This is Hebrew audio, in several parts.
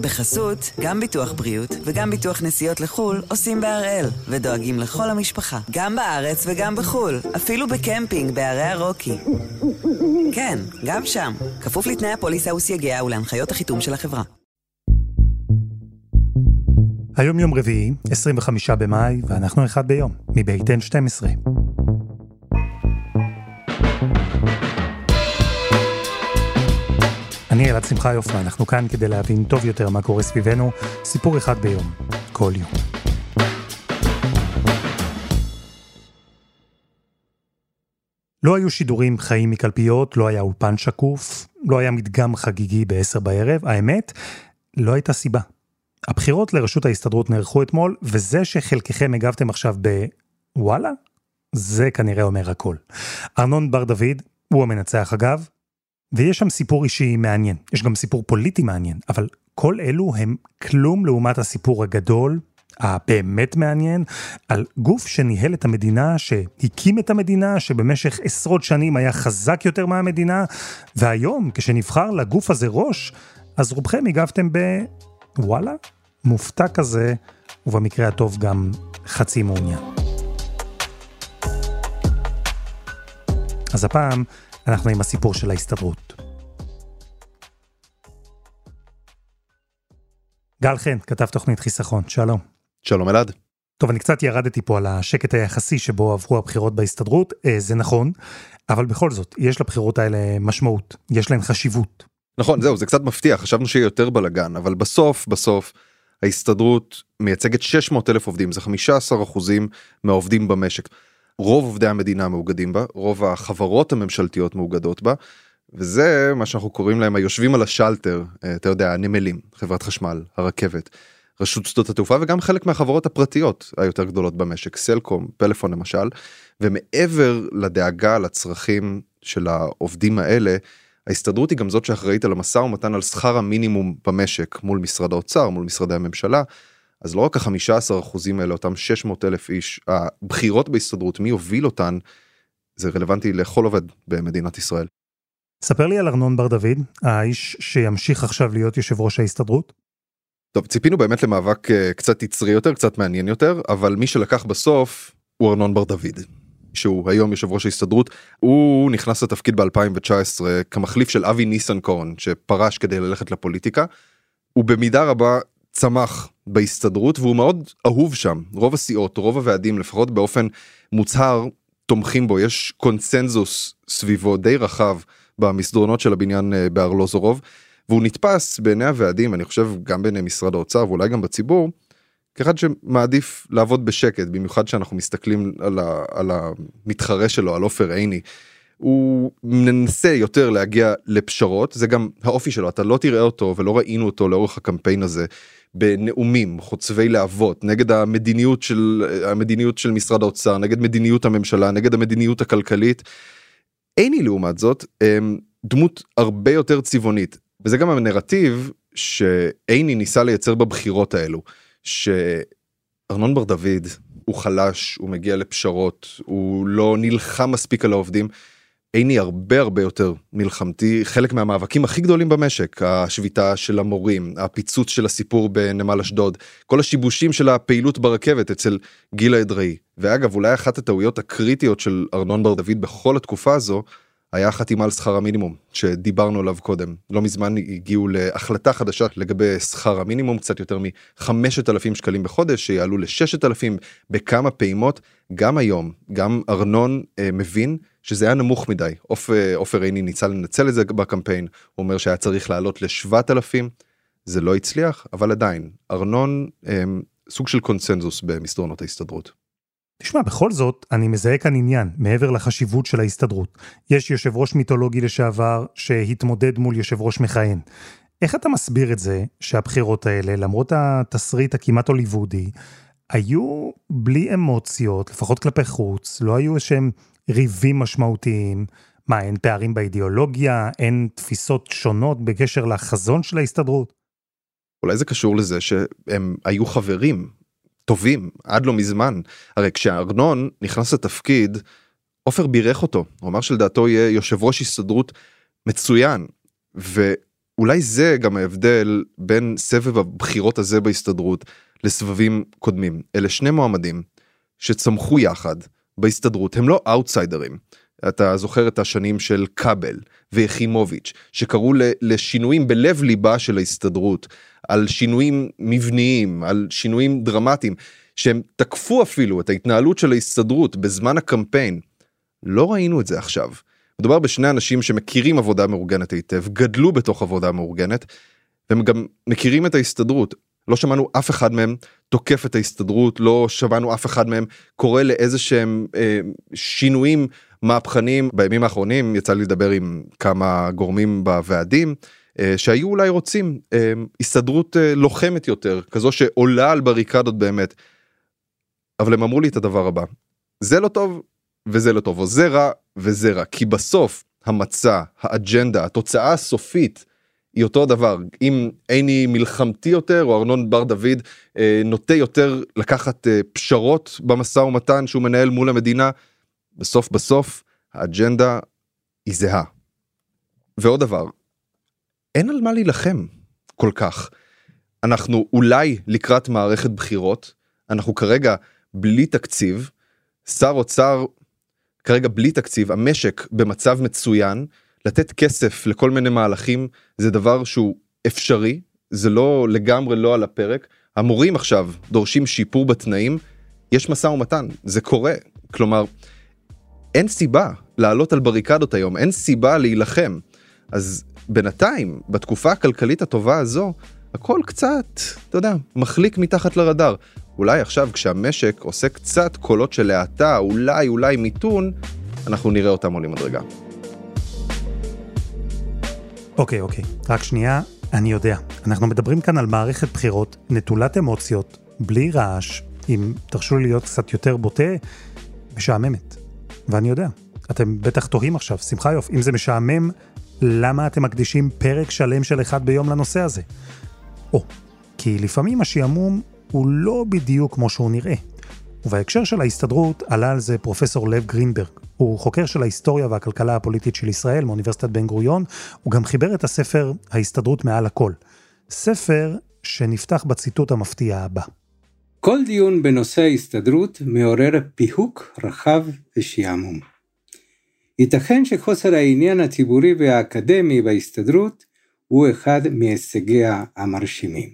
בחסות, גם ביטוח בריאות וגם ביטוח נסיעות לחו"ל עושים בהראל, ודואגים לכל המשפחה, גם בארץ וגם בחו"ל, אפילו בקמפינג בערי הרוקי. כן, גם שם, כפוף לתנאי הפוליסה וסייגיה ולהנחיות החיתום של החברה. היום יום רביעי, 25 במאי, ואנחנו אחד ביום, מבית N12. אני אלעד שמחה יופי, אנחנו כאן כדי להבין טוב יותר מה קורה סביבנו, סיפור אחד ביום, כל יום. לא היו שידורים חיים מקלפיות, לא היה אולפן שקוף, לא היה מדגם חגיגי ב-10 בערב, האמת, לא הייתה סיבה. הבחירות לרשות ההסתדרות נערכו אתמול, וזה שחלקכם הגבתם עכשיו בוואלה, זה כנראה אומר הכל. ארנון בר דוד, הוא המנצח אגב, ויש שם סיפור אישי מעניין, יש גם סיפור פוליטי מעניין, אבל כל אלו הם כלום לעומת הסיפור הגדול, הבאמת מעניין, על גוף שניהל את המדינה, שהקים את המדינה, שבמשך עשרות שנים היה חזק יותר מהמדינה, והיום, כשנבחר לגוף הזה ראש, אז רובכם הגבתם ב... וואלה, מופתע כזה, ובמקרה הטוב גם חצי מעוניין. אז הפעם אנחנו עם הסיפור של ההסתדרות. גל חן, כתב תוכנית חיסכון, שלום. שלום אלעד. טוב, אני קצת ירדתי פה על השקט היחסי שבו עברו הבחירות בהסתדרות, אה, זה נכון, אבל בכל זאת, יש לבחירות האלה משמעות, יש להן חשיבות. נכון, זהו, זה קצת מפתיע, חשבנו שיהיה יותר בלאגן, אבל בסוף, בסוף, ההסתדרות מייצגת 600 אלף עובדים, זה 15 אחוזים מהעובדים במשק. רוב עובדי המדינה מאוגדים בה, רוב החברות הממשלתיות מאוגדות בה, וזה מה שאנחנו קוראים להם היושבים על השלטר, אה, אתה יודע, הנמלים, חברת חשמל, הרכבת, רשות שדות התעופה וגם חלק מהחברות הפרטיות היותר גדולות במשק, סלקום, פלאפון למשל, ומעבר לדאגה לצרכים של העובדים האלה, ההסתדרות היא גם זאת שאחראית על המשא ומתן על שכר המינימום במשק מול משרד האוצר, מול משרדי הממשלה. אז לא רק החמישה עשר אחוזים האלה, אותם 600 אלף איש, הבחירות בהסתדרות, מי יוביל אותן, זה רלוונטי לכל עובד במדינת ישראל. ספר לי על ארנון בר דוד, האיש שימשיך עכשיו להיות יושב ראש ההסתדרות. טוב, ציפינו באמת למאבק אה, קצת יצרי יותר, קצת מעניין יותר, אבל מי שלקח בסוף הוא ארנון בר דוד. שהוא היום יושב ראש ההסתדרות, הוא נכנס לתפקיד ב-2019 כמחליף של אבי ניסנקורן שפרש כדי ללכת לפוליטיקה. הוא במידה רבה צמח בהסתדרות והוא מאוד אהוב שם רוב הסיעות רוב הוועדים לפחות באופן מוצהר תומכים בו יש קונצנזוס סביבו די רחב במסדרונות של הבניין אה, בארלוזורוב והוא נתפס בעיני הוועדים אני חושב גם בעיני משרד האוצר ואולי גם בציבור כאחד שמעדיף לעבוד בשקט במיוחד שאנחנו מסתכלים על, ה, על המתחרה שלו על עופר עיני. הוא מנסה יותר להגיע לפשרות זה גם האופי שלו אתה לא תראה אותו ולא ראינו אותו לאורך הקמפיין הזה בנאומים חוצבי להבות נגד המדיניות של המדיניות של משרד האוצר נגד מדיניות הממשלה נגד המדיניות הכלכלית. עיני לעומת זאת דמות הרבה יותר צבעונית וזה גם הנרטיב שעיני ניסה לייצר בבחירות האלו. שארנון בר דוד הוא חלש, הוא מגיע לפשרות, הוא לא נלחם מספיק על העובדים. עיני הרבה הרבה יותר מלחמתי, חלק מהמאבקים הכי גדולים במשק, השביתה של המורים, הפיצוץ של הסיפור בנמל אשדוד, כל השיבושים של הפעילות ברכבת אצל גילה אדראי. ואגב, אולי אחת הטעויות הקריטיות של ארנון בר דוד בכל התקופה הזו, היה חתימה על שכר המינימום שדיברנו עליו קודם לא מזמן הגיעו להחלטה חדשה לגבי שכר המינימום קצת יותר מ-5,000 שקלים בחודש שיעלו ל-6,000 בכמה פעימות גם היום גם ארנון אה, מבין שזה היה נמוך מדי עופר אה, עיני ניסה לנצל את זה בקמפיין הוא אומר שהיה צריך לעלות ל-7,000 זה לא הצליח אבל עדיין ארנון אה, סוג של קונצנזוס במסדרונות ההסתדרות. תשמע, בכל זאת, אני מזהה כאן עניין, מעבר לחשיבות של ההסתדרות. יש יושב ראש מיתולוגי לשעבר שהתמודד מול יושב ראש מכהן. איך אתה מסביר את זה שהבחירות האלה, למרות התסריט הכמעט הוליוודי, היו בלי אמוציות, לפחות כלפי חוץ, לא היו איזשהם ריבים משמעותיים? מה, אין פערים באידיאולוגיה? אין תפיסות שונות בקשר לחזון של ההסתדרות? אולי זה קשור לזה שהם היו חברים טובים עד לא מזמן הרי כשארנון נכנס לתפקיד עופר בירך אותו הוא אמר שלדעתו יהיה יושב ראש הסתדרות מצוין והוא אולי זה גם ההבדל בין סבב הבחירות הזה בהסתדרות לסבבים קודמים. אלה שני מועמדים שצמחו יחד בהסתדרות, הם לא אאוטסיידרים. אתה זוכר את השנים של כבל ויחימוביץ', שקראו לשינויים בלב ליבה של ההסתדרות, על שינויים מבניים, על שינויים דרמטיים, שהם תקפו אפילו את ההתנהלות של ההסתדרות בזמן הקמפיין. לא ראינו את זה עכשיו. מדובר בשני אנשים שמכירים עבודה מאורגנת היטב, גדלו בתוך עבודה מאורגנת, והם גם מכירים את ההסתדרות. לא שמענו אף אחד מהם תוקף את ההסתדרות, לא שמענו אף אחד מהם קורא לאיזה שהם אה, שינויים מהפכניים. בימים האחרונים יצא לי לדבר עם כמה גורמים בוועדים. אה, שהיו אולי רוצים אה, הסתדרות אה, לוחמת יותר כזו שעולה על בריקדות באמת. אבל הם אמרו לי את הדבר הבא זה לא טוב וזה לא טוב או זה רע וזה רע כי בסוף המצע האג'נדה התוצאה הסופית היא אותו דבר אם עיני מלחמתי יותר או ארנון בר דוד אה, נוטה יותר לקחת אה, פשרות במשא ומתן שהוא מנהל מול המדינה בסוף בסוף האג'נדה היא זהה. ועוד דבר אין על מה להילחם כל כך. אנחנו אולי לקראת מערכת בחירות אנחנו כרגע בלי תקציב שר אוצר כרגע בלי תקציב המשק במצב מצוין לתת כסף לכל מיני מהלכים זה דבר שהוא אפשרי זה לא לגמרי לא על הפרק. המורים עכשיו דורשים שיפור בתנאים יש משא ומתן זה קורה. כלומר אין סיבה לעלות על בריקדות היום אין סיבה להילחם. אז בינתיים בתקופה הכלכלית הטובה הזו הכל קצת אתה יודע מחליק מתחת לרדאר. אולי עכשיו כשהמשק עושה קצת קולות של האטה אולי אולי מיתון אנחנו נראה אותם עולים מדרגה. אוקיי, אוקיי, רק שנייה, אני יודע. אנחנו מדברים כאן על מערכת בחירות נטולת אמוציות, בלי רעש, אם תרשו לי להיות קצת יותר בוטה, משעממת. ואני יודע, אתם בטח תוהים עכשיו, שמחה יוף, אם זה משעמם, למה אתם מקדישים פרק שלם של אחד ביום לנושא הזה? או, כי לפעמים השעמום הוא לא בדיוק כמו שהוא נראה. ובהקשר של ההסתדרות עלה על זה פרופסור לב גרינברג. הוא חוקר של ההיסטוריה והכלכלה הפוליטית של ישראל מאוניברסיטת בן גוריון, הוא גם חיבר את הספר ההסתדרות מעל הכל. ספר שנפתח בציטוט המפתיע הבא. כל דיון בנושא ההסתדרות מעורר פיהוק רחב ושעמום. ייתכן שחוסר העניין הציבורי והאקדמי בהסתדרות הוא אחד מהישגיה המרשימים.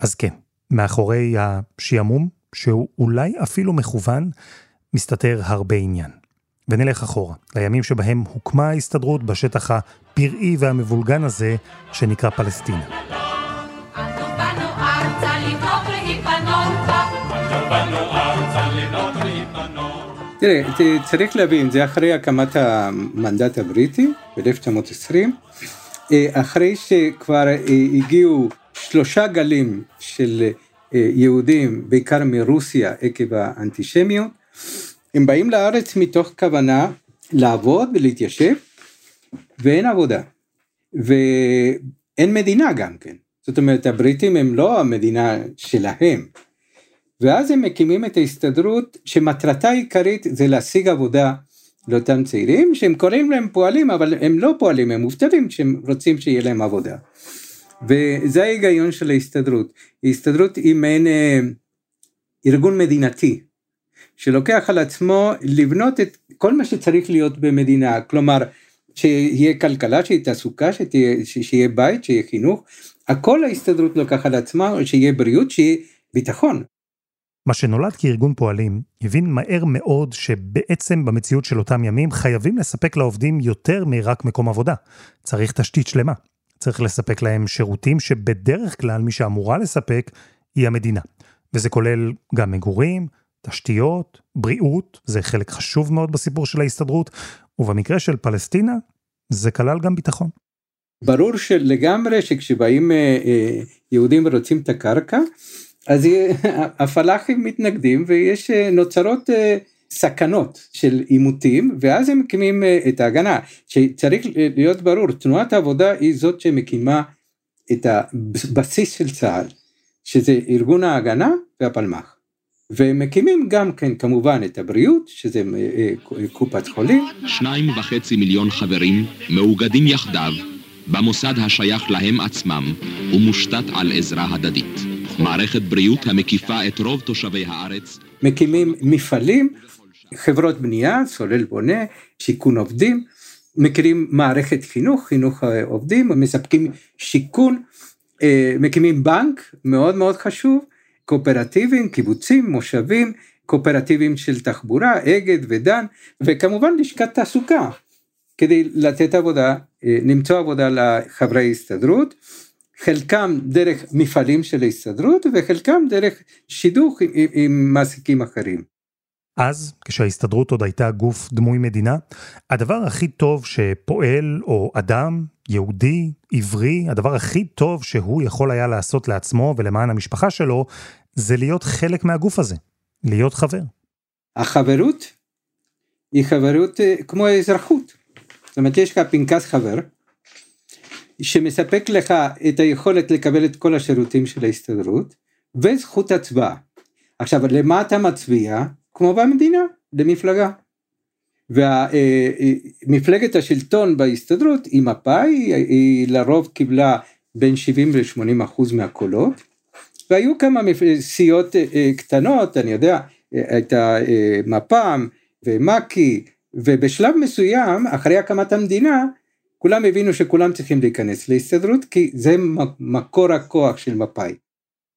אז כן, מאחורי השעמום, שהוא אולי אפילו מכוון, מסתתר הרבה עניין. ונלך אחורה, לימים שבהם הוקמה ההסתדרות בשטח הפראי והמבולגן הזה, שנקרא פלסטינה. תראה, צריך להבין, זה אחרי הקמת המנדט הבריטי ב-1920, אה, אחרי שכבר אה, הגיעו שלושה גלים של יהודים, בעיקר מרוסיה עקב האנטישמיות, הם באים לארץ מתוך כוונה לעבוד ולהתיישב, ואין עבודה. ואין מדינה גם כן. זאת אומרת, הבריטים הם לא המדינה שלהם. ואז הם מקימים את ההסתדרות שמטרתה העיקרית זה להשיג עבודה לאותם צעירים שהם קוראים להם פועלים אבל הם לא פועלים הם מובטלים שהם רוצים שיהיה להם עבודה. וזה ההיגיון של ההסתדרות. ההסתדרות היא מעין אה, ארגון מדינתי שלוקח על עצמו לבנות את כל מה שצריך להיות במדינה כלומר שיהיה כלכלה שיהיה תעסוקה שתהיה, שיהיה בית שיהיה חינוך הכל ההסתדרות לוקח על עצמה שיהיה בריאות שיהיה ביטחון מה שנולד כארגון פועלים, הבין מהר מאוד שבעצם במציאות של אותם ימים חייבים לספק לעובדים יותר מרק מקום עבודה. צריך תשתית שלמה. צריך לספק להם שירותים שבדרך כלל מי שאמורה לספק היא המדינה. וזה כולל גם מגורים, תשתיות, בריאות, זה חלק חשוב מאוד בסיפור של ההסתדרות, ובמקרה של פלסטינה, זה כלל גם ביטחון. ברור שלגמרי שכשבאים אה, אה, יהודים ורוצים את הקרקע, אז הפלאחים מתנגדים ויש אה, נוצרות סכנות של עימותים ואז הם מקימים אה, את ההגנה שצריך להיות ברור תנועת העבודה היא זאת שמקימה את הבסיס של צה"ל שזה ארגון ההגנה והפלמ"ח והם מקימים גם כן כמובן את הבריאות שזה קופת חולים. שניים וחצי מיליון חברים מאוגדים יחדיו במוסד השייך להם עצמם ומושתת על עזרה הדדית. מערכת בריאות המקיפה את רוב תושבי הארץ. מקימים מפעלים, חברות בנייה, סולל בונה, שיכון עובדים, מכירים מערכת חינוך, חינוך עובדים, מספקים שיכון, אה, מקימים בנק, מאוד מאוד חשוב, קואופרטיבים, קיבוצים, מושבים, קואופרטיבים של תחבורה, אגד ודן, וכמובן לשכת תעסוקה, כדי לתת עבודה, אה, למצוא עבודה לחברי ההסתדרות, חלקם דרך מפעלים של ההסתדרות וחלקם דרך שידוך עם, עם מעסיקים אחרים. אז, כשההסתדרות עוד הייתה גוף דמוי מדינה, הדבר הכי טוב שפועל או אדם, יהודי, עברי, הדבר הכי טוב שהוא יכול היה לעשות לעצמו ולמען המשפחה שלו, זה להיות חלק מהגוף הזה, להיות חבר. החברות היא חברות אה, כמו האזרחות. זאת אומרת, יש לך פנקס חבר, שמספק לך את היכולת לקבל את כל השירותים של ההסתדרות, וזכות הצבעה. עכשיו, למה אתה מצביע? כמו במדינה, למפלגה. ומפלגת השלטון בהסתדרות היא מפא"י, היא לרוב קיבלה בין 70 ל-80 אחוז מהקולות, והיו כמה סיעות אה, קטנות, אני יודע, הייתה אה, מפ"ם ומק"י, ובשלב מסוים, אחרי הקמת המדינה, כולם הבינו שכולם צריכים להיכנס להסתדרות, כי זה מקור הכוח של מפא"י.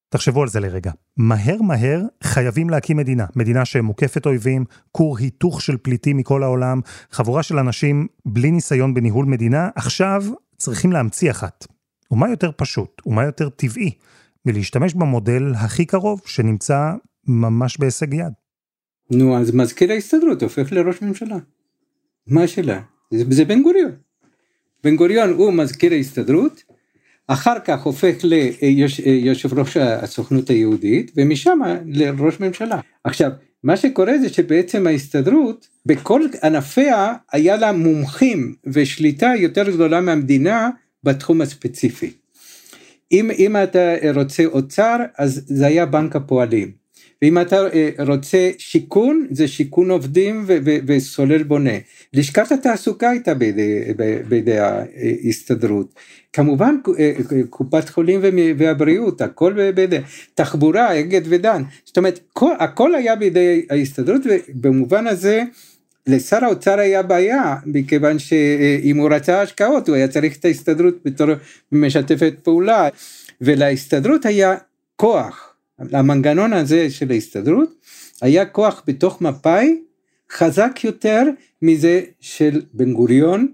תחשבו על זה לרגע. מהר מהר חייבים להקים מדינה. מדינה שמוקפת אויבים, כור היתוך של פליטים מכל העולם, חבורה של אנשים בלי ניסיון בניהול מדינה, עכשיו צריכים להמציא אחת. ומה יותר פשוט, ומה יותר טבעי, מלהשתמש במודל הכי קרוב שנמצא ממש בהישג יד. נו, אז מזכיר ההסתדרות הופך לראש ממשלה. מה השאלה? זה, זה בן גוריון. בן גוריון הוא מזכיר ההסתדרות, אחר כך הופך ליושב ראש הסוכנות היהודית, ומשם לראש ממשלה. עכשיו, מה שקורה זה שבעצם ההסתדרות, בכל ענפיה היה לה מומחים ושליטה יותר גדולה מהמדינה בתחום הספציפי. אם, אם אתה רוצה אוצר, אז זה היה בנק הפועלים. ואם אתה אה, רוצה שיכון, זה שיכון עובדים וסולל בונה. לשכת התעסוקה הייתה בידי, בידי ההסתדרות. כמובן אה, קופת חולים והבריאות, הכל בידי, תחבורה, אגד ודן. זאת אומרת, כל, הכל היה בידי ההסתדרות, ובמובן הזה, לשר האוצר היה בעיה, מכיוון שאם הוא רצה השקעות, הוא היה צריך את ההסתדרות בתור משתפת פעולה, ולהסתדרות היה כוח. המנגנון הזה של ההסתדרות היה כוח בתוך מפא"י חזק יותר מזה של בן גוריון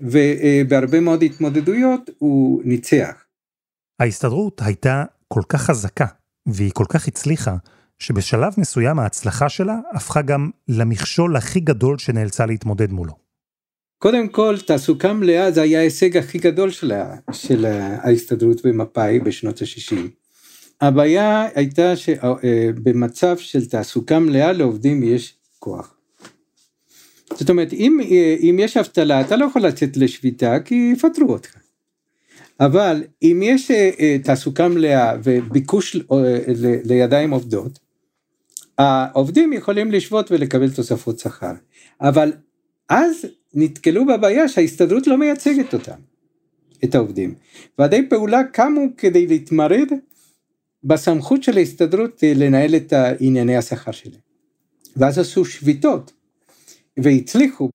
ובהרבה מאוד התמודדויות הוא ניצח. ההסתדרות הייתה כל כך חזקה והיא כל כך הצליחה שבשלב מסוים ההצלחה שלה הפכה גם למכשול הכי גדול שנאלצה להתמודד מולו. קודם כל תעסוקה מלאה זה היה ההישג הכי גדול של, של ההסתדרות ומפא"י בשנות ה-60. הבעיה הייתה שבמצב אה, של תעסוקה מלאה לעובדים יש כוח. זאת אומרת, אם, אה, אם יש אבטלה, אתה לא יכול לצאת לשביתה כי יפטרו אותך. אבל אם יש אה, תעסוקה מלאה וביקוש לידיים עובדות, העובדים יכולים לשבות ולקבל תוספות שכר. אבל אז נתקלו בבעיה שההסתדרות לא מייצגת אותם, את העובדים. ועדי פעולה קמו כדי להתמרד בסמכות של ההסתדרות אה, לנהל את ענייני השכר שלהם. ואז עשו שביתות, והצליחו.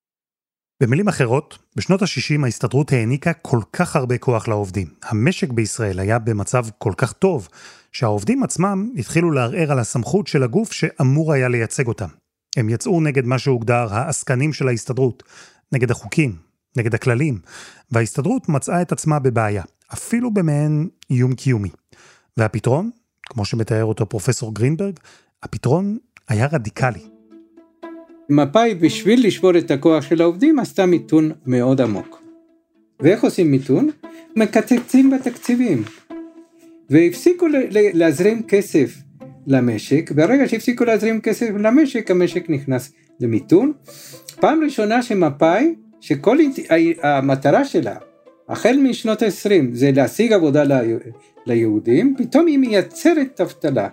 במילים אחרות, בשנות ה-60 ההסתדרות העניקה כל כך הרבה כוח לעובדים. המשק בישראל היה במצב כל כך טוב, שהעובדים עצמם התחילו לערער על הסמכות של הגוף שאמור היה לייצג אותם. הם יצאו נגד מה שהוגדר העסקנים של ההסתדרות, נגד החוקים, נגד הכללים, וההסתדרות מצאה את עצמה בבעיה, אפילו במעין איום קיומי. והפתרון? כמו שמתאר אותו פרופסור גרינברג, הפתרון היה רדיקלי. מפא"י בשביל לשבור את הכוח של העובדים עשתה מיתון מאוד עמוק. ואיך עושים מיתון? מקצצים בתקציבים. והפסיקו להזרים כסף למשק, ברגע שהפסיקו להזרים כסף למשק, המשק נכנס למיתון. פעם ראשונה שמפא"י, שכל המטרה שלה, החל משנות ה-20, זה להשיג עבודה ליהודים, פתאום היא מייצרת אבטלה.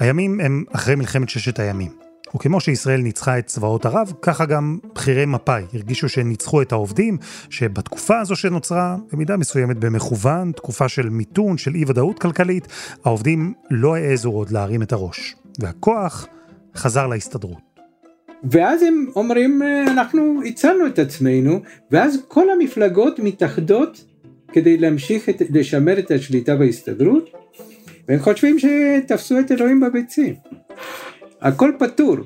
הימים הם אחרי מלחמת ששת הימים. וכמו שישראל ניצחה את צבאות ערב, ככה גם בכירי מפא"י הרגישו שניצחו את העובדים, שבתקופה הזו שנוצרה, במידה מסוימת במכוון, תקופה של מיתון, של אי ודאות כלכלית, העובדים לא העזו עוד להרים את הראש. והכוח חזר להסתדרות. ואז הם אומרים אנחנו הצלנו את עצמנו ואז כל המפלגות מתאחדות כדי להמשיך את, לשמר את השליטה בהסתדרות והם חושבים שתפסו את אלוהים בביצים. הכל פתור,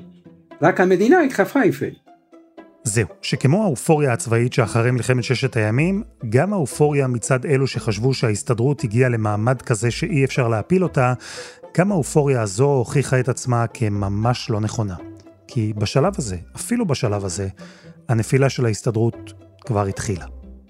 רק המדינה היא חפייפל. זהו, שכמו האופוריה הצבאית שאחרי מלחמת ששת הימים, גם האופוריה מצד אלו שחשבו שההסתדרות הגיעה למעמד כזה שאי אפשר להפיל אותה, גם האופוריה הזו הוכיחה את עצמה כממש לא נכונה. כי בשלב הזה, אפילו בשלב הזה, הנפילה של ההסתדרות כבר התחילה.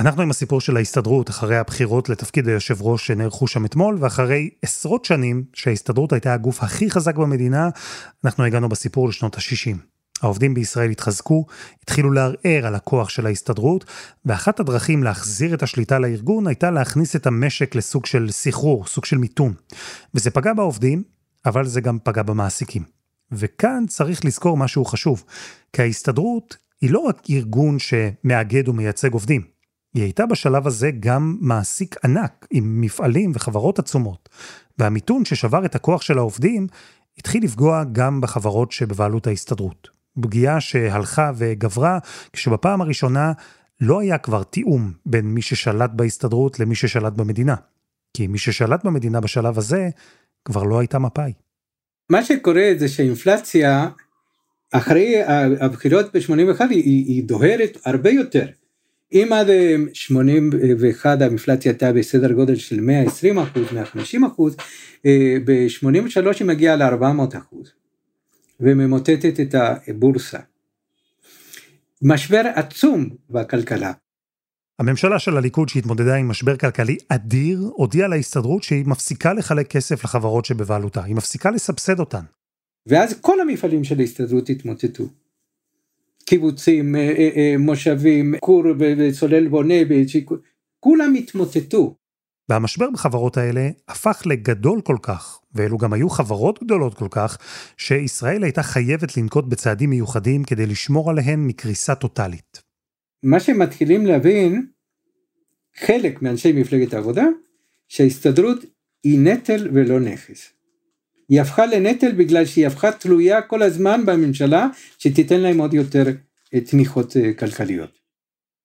אנחנו עם הסיפור של ההסתדרות אחרי הבחירות לתפקיד היושב ראש שנערכו שם אתמול, ואחרי עשרות שנים שההסתדרות הייתה הגוף הכי חזק במדינה, אנחנו הגענו בסיפור לשנות ה-60. העובדים בישראל התחזקו, התחילו לערער על הכוח של ההסתדרות, ואחת הדרכים להחזיר את השליטה לארגון הייתה להכניס את המשק לסוג של סחרור, סוג של מיתון. וזה פגע בעובדים, אבל זה גם פגע במעסיקים. וכאן צריך לזכור משהו חשוב, כי ההסתדרות היא לא רק ארגון שמאגד ומייצג עובדים, היא הייתה בשלב הזה גם מעסיק ענק, עם מפעלים וחברות עצומות. והמיתון ששבר את הכוח של העובדים, התחיל לפגוע גם בחברות שבבעלות ההסתדרות. פגיעה שהלכה וגברה, כשבפעם הראשונה לא היה כבר תיאום בין מי ששלט בהסתדרות למי ששלט במדינה. כי מי ששלט במדינה בשלב הזה, כבר לא הייתה מפא"י. מה שקורה זה שהאינפלציה, אחרי הבחירות ב-81 היא, היא דוהרת הרבה יותר. אם עד 81 האינפלציה הייתה בסדר גודל של 120 אחוז, 150 אחוז, אה, ב-83 היא מגיעה ל-400 אחוז. וממוטטת את הבורסה. משבר עצום בכלכלה. הממשלה של הליכוד שהתמודדה עם משבר כלכלי אדיר, הודיעה להסתדרות שהיא מפסיקה לחלק כסף לחברות שבבעלותה, היא מפסיקה לסבסד אותן. ואז כל המפעלים של ההסתדרות התמוטטו. קיבוצים, אה, אה, אה, מושבים, כור וצולל בונה, כולם התמוטטו. והמשבר בחברות האלה הפך לגדול כל כך, ואלו גם היו חברות גדולות כל כך, שישראל הייתה חייבת לנקוט בצעדים מיוחדים כדי לשמור עליהן מקריסה טוטאלית. מה שמתחילים להבין, חלק מאנשי מפלגת העבודה, שההסתדרות היא נטל ולא נכס. היא הפכה לנטל בגלל שהיא הפכה תלויה כל הזמן בממשלה, שתיתן להם עוד יותר אה, תמיכות אה, כלכליות.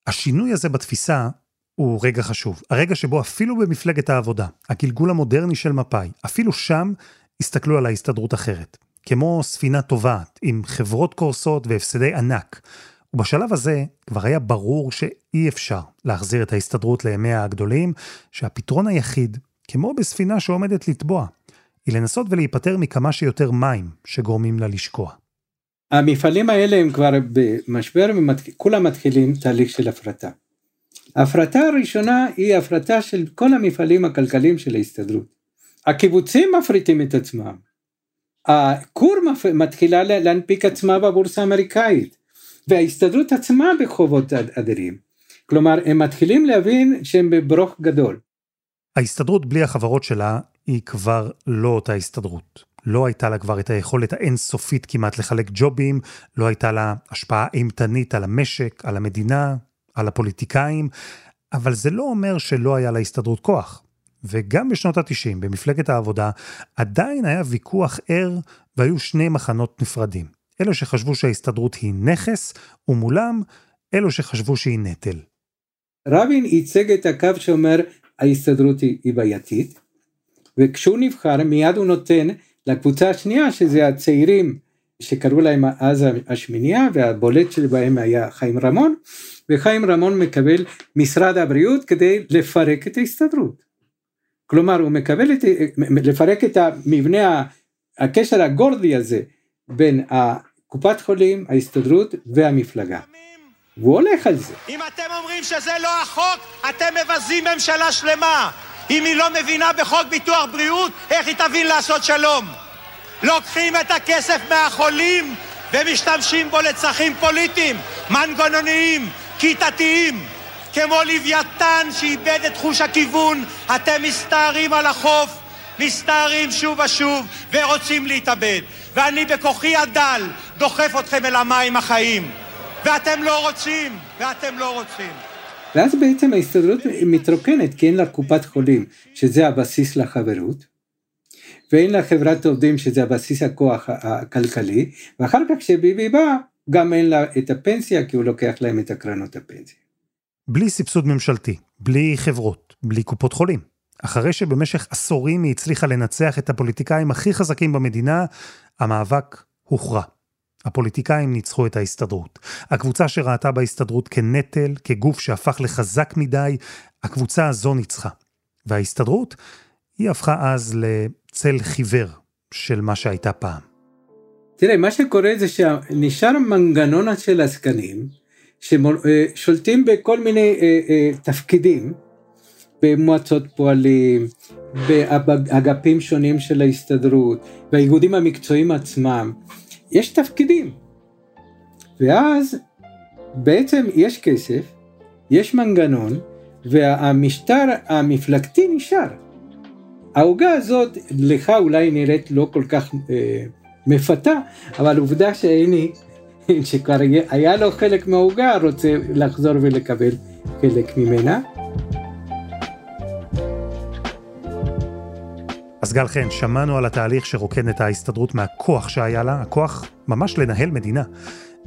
השינוי הזה בתפיסה הוא רגע חשוב. הרגע שבו אפילו במפלגת העבודה, הגלגול המודרני של מפא"י, אפילו שם הסתכלו על ההסתדרות אחרת. כמו ספינה טובעת, עם חברות קורסות והפסדי ענק. ובשלב הזה כבר היה ברור שאי אפשר להחזיר את ההסתדרות לימיה הגדולים, שהפתרון היחיד, כמו בספינה שעומדת לטבוע, היא לנסות ולהיפטר מכמה שיותר מים שגורמים לה לשקוע. המפעלים האלה הם כבר במשבר, כולם מתחילים תהליך של הפרטה. ההפרטה הראשונה היא הפרטה של כל המפעלים הכלכליים של ההסתדרות. הקיבוצים מפריטים את עצמם. הכור מתחילה להנפיק עצמה בבורסה האמריקאית. וההסתדרות עצמה בחובות אדירים. כלומר, הם מתחילים להבין שהם בברוך גדול. ההסתדרות בלי החברות שלה היא כבר לא אותה הסתדרות. לא הייתה לה כבר את היכולת האינסופית כמעט לחלק ג'ובים, לא הייתה לה השפעה אימתנית על המשק, על המדינה, על הפוליטיקאים, אבל זה לא אומר שלא היה להסתדרות כוח. וגם בשנות ה-90, במפלגת העבודה, עדיין היה ויכוח ער והיו שני מחנות נפרדים. אלו שחשבו שההסתדרות היא נכס, ומולם אלו שחשבו שהיא נטל. רבין ייצג את הקו שאומר ההסתדרות היא בעייתית, וכשהוא נבחר מיד הוא נותן לקבוצה השנייה שזה הצעירים שקראו להם אז השמינייה והבולט שבהם היה חיים רמון וחיים רמון מקבל משרד הבריאות כדי לפרק את ההסתדרות. כלומר הוא מקבל את, לפרק את המבנה הקשר הגורדי הזה בין קופת חולים, ההסתדרות והמפלגה. והוא הולך על זה. אם אתם אומרים שזה לא החוק, אתם מבזים ממשלה שלמה. אם היא לא מבינה בחוק ביטוח בריאות, איך היא תבין לעשות שלום? לוקחים את הכסף מהחולים ומשתמשים בו לצרכים פוליטיים, מנגנוניים, כיתתיים. כמו לוויתן שאיבד את חוש הכיוון, אתם מסתערים על החוף, מסתערים שוב ושוב ורוצים להתאבד. ואני בכוחי הדל דוחף אתכם אל המים החיים. ואתם לא רוצים, ואתם לא רוצים. ואז בעצם ההסתדרות מתרוקנת כי אין לה קופת חולים, שזה הבסיס לחברות, ואין לה חברת עובדים שזה הבסיס הכוח הכלכלי, ואחר כך כשביבי בא, גם אין לה את הפנסיה כי הוא לוקח להם את הקרנות הפנסיה. בלי סבסוד ממשלתי, בלי חברות, בלי קופות חולים. אחרי שבמשך עשורים היא הצליחה לנצח את הפוליטיקאים הכי חזקים במדינה, המאבק הוכרע. הפוליטיקאים ניצחו את ההסתדרות. הקבוצה שראתה בהסתדרות כנטל, כגוף שהפך לחזק מדי, הקבוצה הזו ניצחה. וההסתדרות, היא הפכה אז לצל חיוור של מה שהייתה פעם. תראה, מה שקורה זה שנשאר מנגנון של עסקנים, ששולטים בכל מיני אה, אה, תפקידים, במועצות פועלים, באגפים שונים של ההסתדרות, באיגודים המקצועיים עצמם, יש תפקידים. ואז בעצם יש כסף, יש מנגנון, והמשטר המפלגתי נשאר. העוגה הזאת לך אולי נראית לא כל כך אה, מפתה, אבל עובדה שהנה, שכבר היה לו חלק מהעוגה, רוצה לחזור ולקבל חלק ממנה. אז גל חן, שמענו על התהליך שרוקן את ההסתדרות מהכוח שהיה לה, הכוח ממש לנהל מדינה.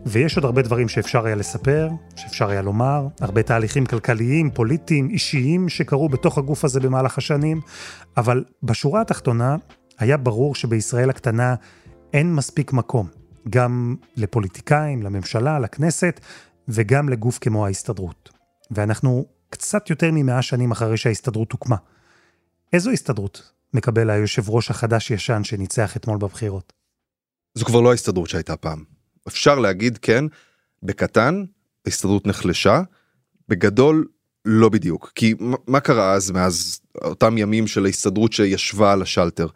ויש עוד הרבה דברים שאפשר היה לספר, שאפשר היה לומר, הרבה תהליכים כלכליים, פוליטיים, אישיים שקרו בתוך הגוף הזה במהלך השנים, אבל בשורה התחתונה היה ברור שבישראל הקטנה אין מספיק מקום, גם לפוליטיקאים, לממשלה, לכנסת, וגם לגוף כמו ההסתדרות. ואנחנו קצת יותר ממאה שנים אחרי שההסתדרות הוקמה. איזו הסתדרות מקבל היושב ראש החדש-ישן שניצח אתמול בבחירות? זו כבר לא ההסתדרות שהייתה פעם. אפשר להגיד כן, בקטן, ההסתדרות נחלשה, בגדול לא בדיוק. כי מה קרה אז, מאז אותם ימים של ההסתדרות שישבה על השלטר?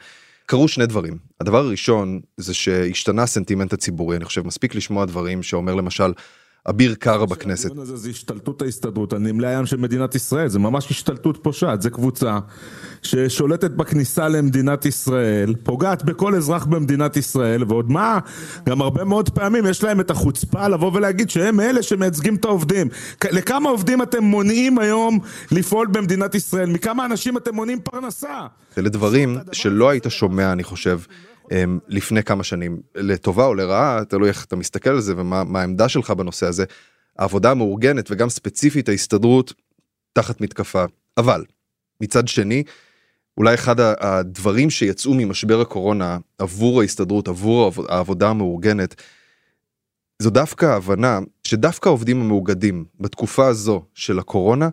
קרו שני דברים. הדבר הראשון זה שהשתנה הסנטימנט הציבורי, אני חושב מספיק לשמוע דברים שאומר למשל, אביר קארה בכנסת. הדיון הזה זה השתלטות ההסתדרות על נמלי הים של מדינת ישראל, זה ממש השתלטות פושעת, זה קבוצה ששולטת בכניסה למדינת ישראל, פוגעת בכל אזרח במדינת ישראל, ועוד מה, גם הרבה מאוד פעמים יש להם את החוצפה לבוא ולהגיד שהם אלה שמייצגים את העובדים. לכמה עובדים אתם מונעים היום לפעול במדינת ישראל? מכמה אנשים אתם מונעים פרנסה? אלה דברים שלא היית שומע, אני חושב. אמ, לפני כמה שנים לטובה או לרעה תלוי איך אתה מסתכל על זה ומה העמדה שלך בנושא הזה. העבודה המאורגנת וגם ספציפית ההסתדרות תחת מתקפה אבל מצד שני אולי אחד הדברים שיצאו ממשבר הקורונה עבור ההסתדרות עבור העבודה המאורגנת. זו דווקא ההבנה שדווקא העובדים המאוגדים בתקופה הזו של הקורונה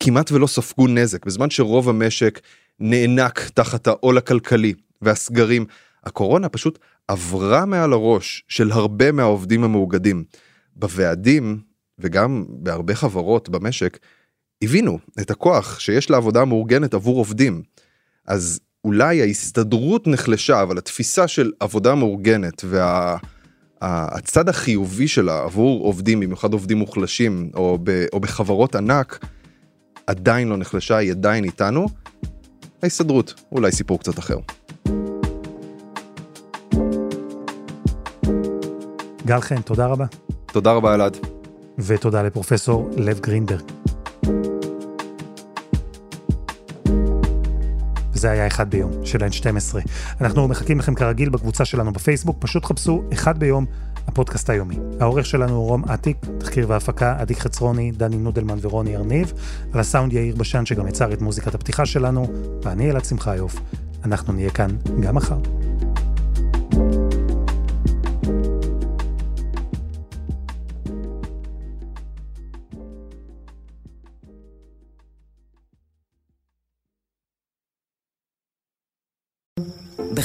כמעט ולא ספגו נזק בזמן שרוב המשק נאנק תחת העול הכלכלי והסגרים. הקורונה פשוט עברה מעל הראש של הרבה מהעובדים המאוגדים. בוועדים וגם בהרבה חברות במשק הבינו את הכוח שיש לעבודה המאורגנת עבור עובדים. אז אולי ההסתדרות נחלשה אבל התפיסה של עבודה מאורגנת וה... החיובי שלה עבור עובדים במיוחד עובדים מוחלשים או, ב, או בחברות ענק עדיין לא נחלשה היא עדיין איתנו. ההסתדרות אולי סיפור קצת אחר. גל חן, תודה רבה. תודה רבה אלעד. ותודה לפרופסור לב גרינברג. זה היה אחד ביום של N12. אנחנו מחכים לכם כרגיל בקבוצה שלנו בפייסבוק, פשוט חפשו אחד ביום הפודקאסט היומי. העורך שלנו הוא רום אטיק, תחקיר והפקה עדיק חצרוני, דני נודלמן ורוני ארניב, על הסאונד יאיר בשן שגם יצר את מוזיקת הפתיחה שלנו, ואני אלעד שמחיוף. אנחנו נהיה כאן גם מחר.